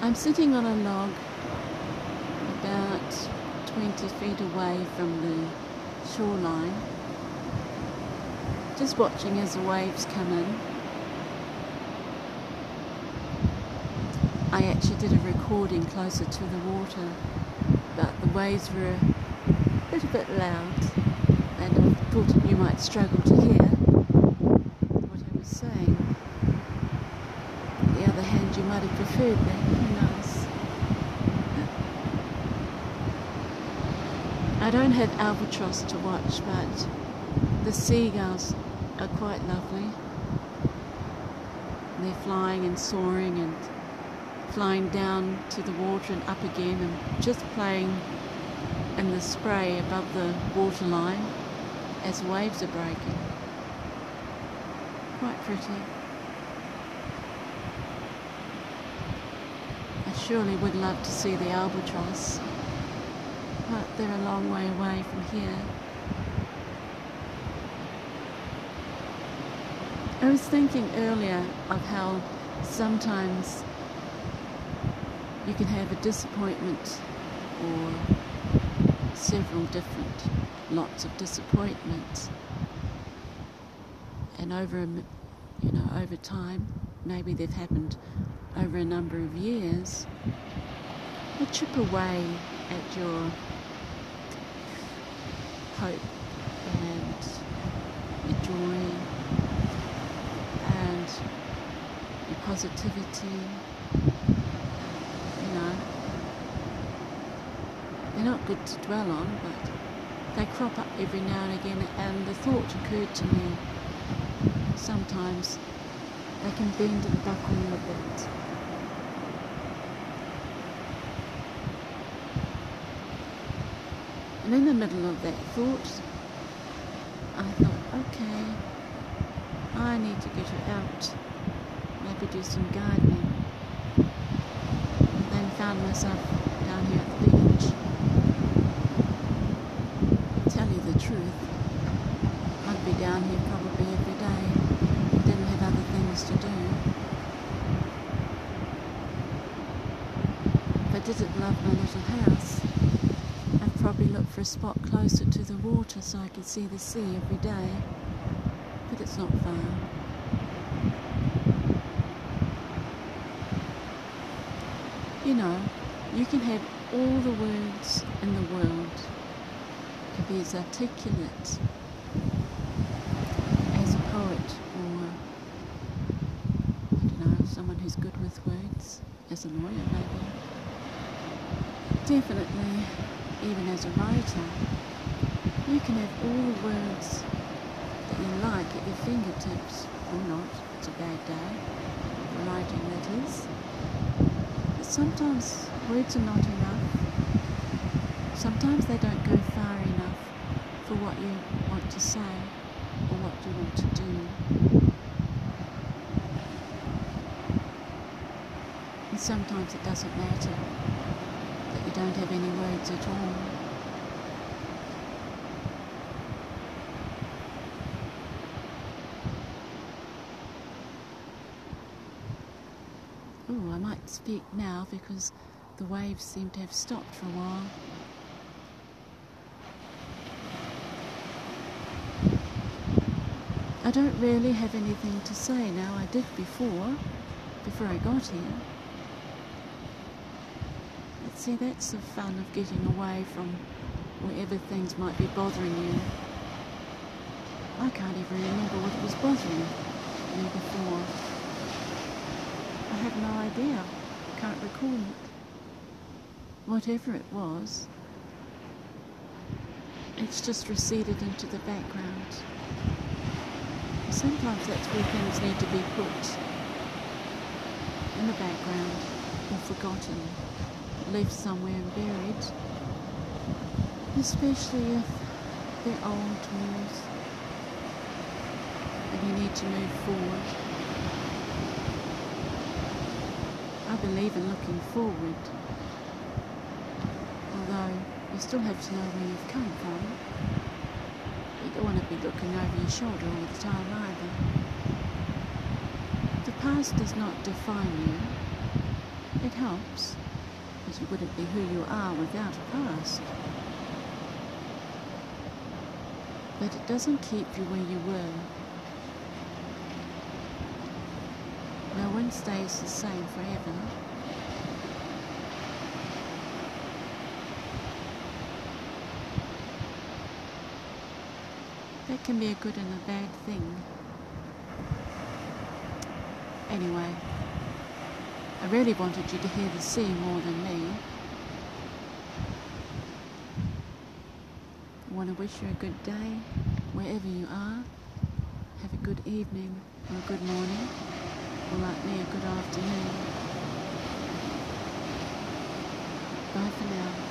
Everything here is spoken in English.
I'm sitting on a log about 20 feet away from the shoreline, just watching as the waves come in. I actually did a recording closer to the water, but the waves were a little bit loud and I thought you might struggle to hear saying. On the other hand, you might have preferred that. Who knows? I don't have albatross to watch, but the seagulls are quite lovely. They're flying and soaring and flying down to the water and up again and just playing in the spray above the waterline as waves are breaking. Quite pretty. I surely would love to see the albatross, but they're a long way away from here. I was thinking earlier of how sometimes you can have a disappointment or several different lots of disappointments and over you know over time maybe they've happened over a number of years they chip away at your hope and your joy and your positivity. You know They're not good to dwell on, but they crop up every now and again, and the thought occurred to me sometimes I can bend and buckle you a bit. And in the middle of that thought, I thought, okay, I need to get her out, maybe do some gardening. And then found myself down here at the beach. Tell you the truth, I'd be down here probably every day. I didn't have other things to do. If I didn't love my little house, I'd probably look for a spot closer to the water so I could see the sea every day. But it's not far. You know, you can have all the words in the world to be as articulate as a poet or, I don't who's good with words, as a lawyer maybe. Definitely, even as a writer, you can have all the words that you like at your fingertips, or not, it's a bad day, writing that is. But sometimes words are not enough. Sometimes they don't go far enough for what you want to say or what you want to do. Sometimes it doesn't matter that you don't have any words at all. Oh, I might speak now because the waves seem to have stopped for a while. I don't really have anything to say now. I did before, before I got here. See, that's the fun of getting away from wherever things might be bothering you. I can't even remember what was bothering me before. I have no idea. I can't recall it. Whatever it was, it's just receded into the background. Sometimes that's where things need to be put in the background or forgotten, left somewhere and buried, especially if they're old news and you need to move forward. I believe in looking forward, although you still have to know where you've come from You don't want to be looking over your shoulder all the time either. The past does not define you. It helps, as you wouldn't be who you are without a past. But it doesn't keep you where you were. No one stays the same forever. That can be a good and a bad thing. Anyway, I really wanted you to hear the sea more than me. I want to wish you a good day wherever you are. Have a good evening or a good morning, or like me, a good afternoon. Bye for now.